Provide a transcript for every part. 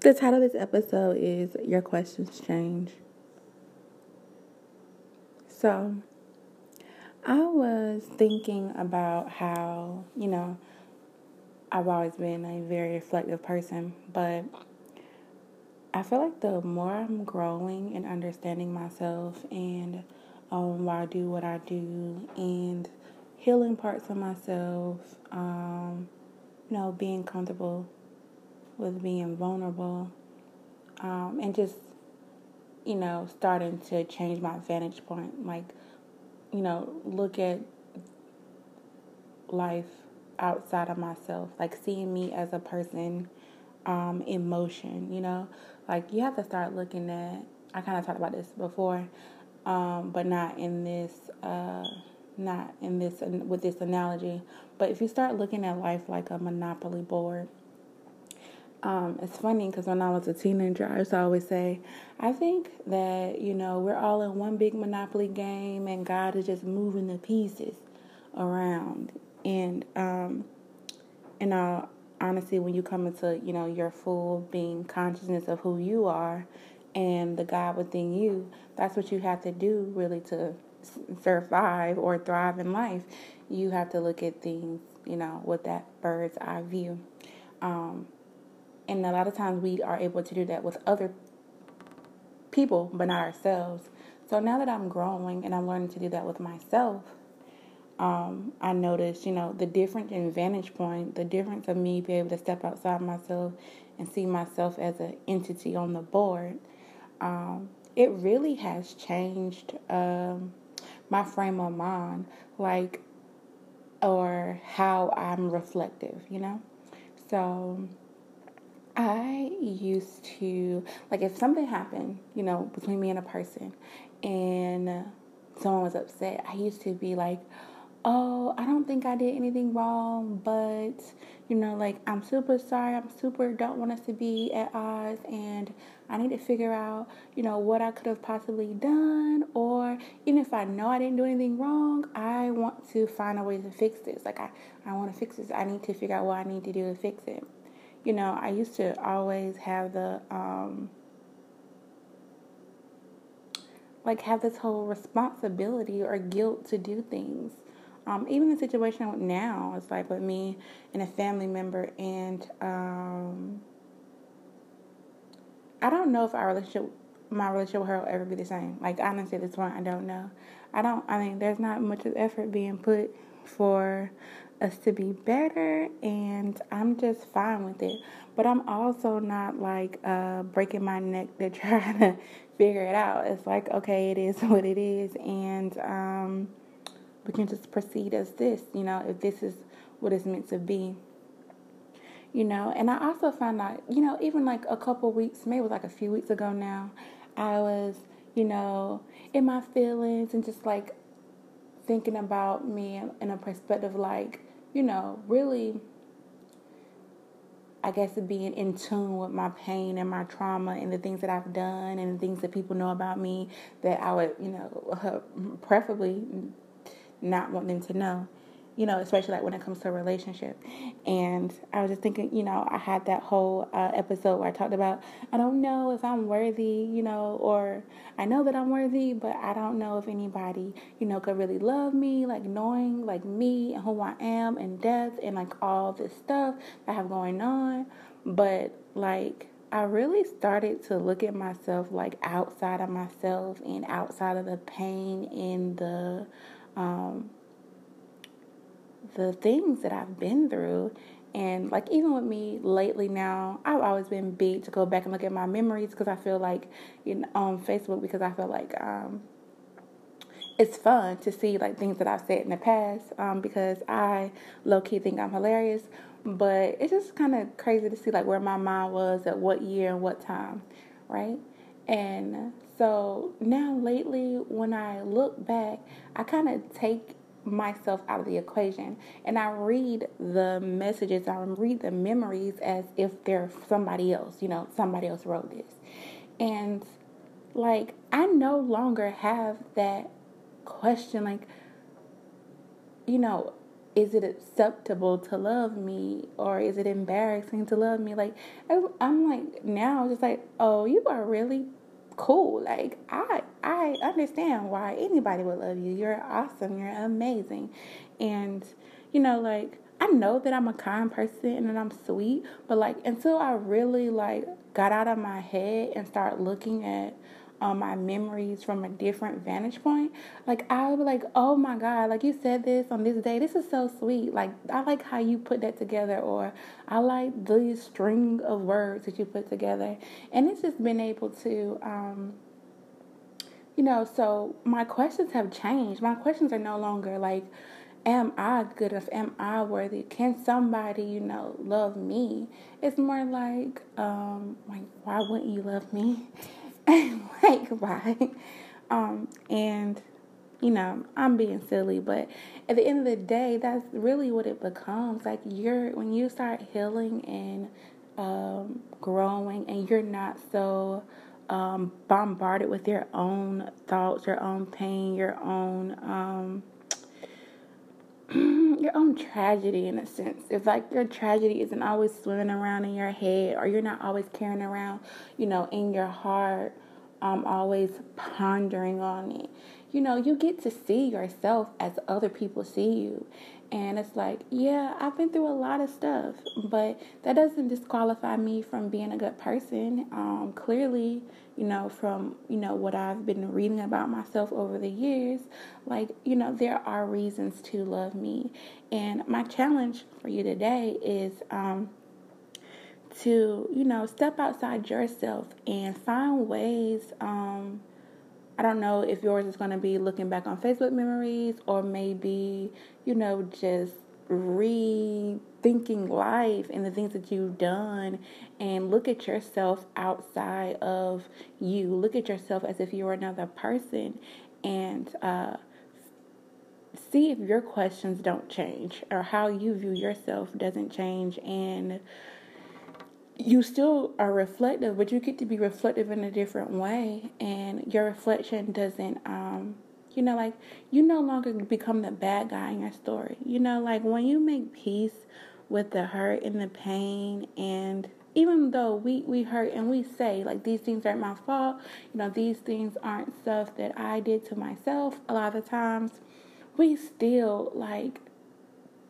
The title of this episode is Your Questions Change. So, I was thinking about how, you know, I've always been a very reflective person, but I feel like the more I'm growing and understanding myself and um, why I do what I do and healing parts of myself, um, you know, being comfortable with being vulnerable, um, and just, you know, starting to change my vantage point. Like, you know, look at life outside of myself, like seeing me as a person um, in motion, you know? Like, you have to start looking at, I kind of talked about this before, um, but not in this, uh, not in this, with this analogy. But if you start looking at life like a monopoly board, um, it's funny because when I was a teenager, I used to always say, I think that, you know, we're all in one big monopoly game and God is just moving the pieces around. And, um, in all honesty, when you come into, you know, your full being consciousness of who you are and the God within you, that's what you have to do really to survive or thrive in life. You have to look at things, you know, with that bird's eye view. Um, and a lot of times we are able to do that with other people, but not ourselves. So now that I'm growing and I'm learning to do that with myself, um, I noticed, you know, the difference in vantage point, the difference of me being able to step outside myself and see myself as an entity on the board. Um, it really has changed um, my frame of mind, like, or how I'm reflective, you know? So I used to, like, if something happened, you know, between me and a person and someone was upset, I used to be like, oh, I don't think I did anything wrong, but, you know, like, I'm super sorry. I'm super don't want us to be at odds, and I need to figure out, you know, what I could have possibly done, or even if I know I didn't do anything wrong, I want to find a way to fix this. Like, I, I want to fix this. I need to figure out what I need to do to fix it you know, I used to always have the um like have this whole responsibility or guilt to do things. Um, even the situation now, it's like with me and a family member, and um, I don't know if our relationship, my relationship with her will ever be the same. Like honestly, this point, I don't know. I don't. I mean, there's not much of effort being put for us to be better and I'm just fine with it. But I'm also not like uh, breaking my neck to try to figure it out. It's like, okay, it is what it is and um, we can just proceed as this, you know, if this is what it's meant to be. You know, and I also found out, you know, even like a couple weeks, maybe like a few weeks ago now, I was, you know, in my feelings and just like thinking about me in a perspective like you know, really, I guess, being in tune with my pain and my trauma and the things that I've done and the things that people know about me that I would, you know, preferably not want them to know you know, especially like when it comes to a relationship. And I was just thinking, you know, I had that whole uh, episode where I talked about, I don't know if I'm worthy, you know, or I know that I'm worthy, but I don't know if anybody, you know, could really love me, like knowing like me and who I am and death and like all this stuff I have going on. But like, I really started to look at myself like outside of myself and outside of the pain and the um, the things that I've been through. And like even with me lately now, I've always been big to go back and look at my memories because I feel like you know, on Facebook because I feel like um, it's fun to see like things that I've said in the past um, because I low key think I'm hilarious. But it's just kind of crazy to see like where my mind was at what year and what time, right? And so now lately, when I look back, I kind of take myself out of the equation and I read the messages, I read the memories as if they're somebody else, you know, somebody else wrote this. And like, I no longer have that question, like, you know, is it acceptable to love me or is it embarrassing to love me? Like, I'm like, now just like, oh, you are really cool. Like, I, I understand why anybody would love you. You're awesome. You're amazing. And, you know, like, I know that I'm a kind person and I'm sweet, but like until I really like got out of my head and start looking at um, my memories from a different vantage point, like I would be like, oh my God, like you said this on this day. This is so sweet. Like I like how you put that together, or I like the string of words that you put together. And it's just been able to, um, you know, so my questions have changed. My questions are no longer like, am I good enough? Am I worthy? Can somebody, you know, love me? It's more like, um, like, why wouldn't you love me? like why? Um, and you know, I'm being silly, but at the end of the day, that's really what it becomes. Like you're when you start healing and um, growing, and you're not so um, bombarded with your own thoughts, your own pain, your own um, your own tragedy in a sense. If like your tragedy isn't always swimming around in your head or you're not always carrying around, you know, in your heart, um always pondering on it. You know, you get to see yourself as other people see you. And it's like, yeah, I've been through a lot of stuff, but that doesn't disqualify me from being a good person. Um, clearly, you know, from, you know, what I've been reading about myself over the years, like, you know, there are reasons to love me. And my challenge for you today is um, to, you know, step outside yourself and find ways. Um, I don't know if yours is going to be looking back on Facebook memories or maybe, you know, just rethinking life and the things that you've done. And look at yourself outside of you. Look at yourself as if you were another person. And uh, see if your questions don't change or how you view yourself doesn't change. And you still are reflective, but you get to be reflective in a different way, and your reflection doesn't, um, you know, like you no longer become the bad guy in your story. You know, like when you make peace with the hurt and the pain, and even though we we hurt and we say like these things aren't my fault, you know, these things aren't stuff that I did to myself. A lot of times, we still like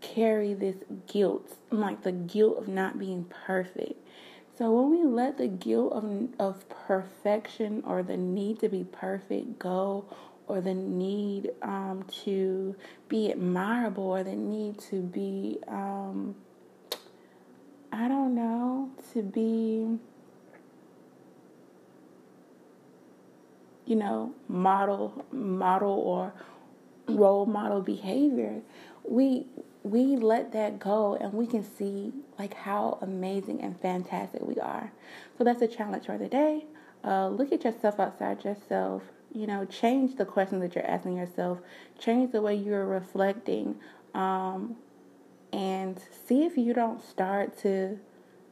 carry this guilt, like the guilt of not being perfect. So when we let the guilt of, of perfection or the need to be perfect go, or the need um, to be admirable, or the need to be, um, I don't know, to be, you know, model, model or role model behavior, we we let that go and we can see like how amazing and fantastic we are. So that's a challenge for the day. Uh, look at yourself outside yourself. You know, change the questions that you're asking yourself. Change the way you're reflecting, um, and see if you don't start to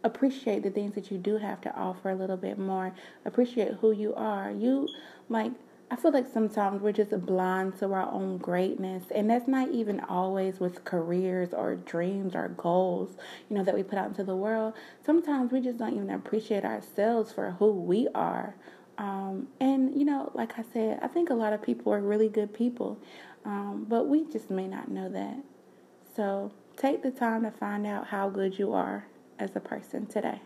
appreciate the things that you do have to offer a little bit more. Appreciate who you are. You like I feel like sometimes we're just blind to our own greatness, and that's not even always with careers or dreams or goals, you know, that we put out into the world. Sometimes we just don't even appreciate ourselves for who we are. Um, and, you know, like I said, I think a lot of people are really good people, um, but we just may not know that. So take the time to find out how good you are as a person today.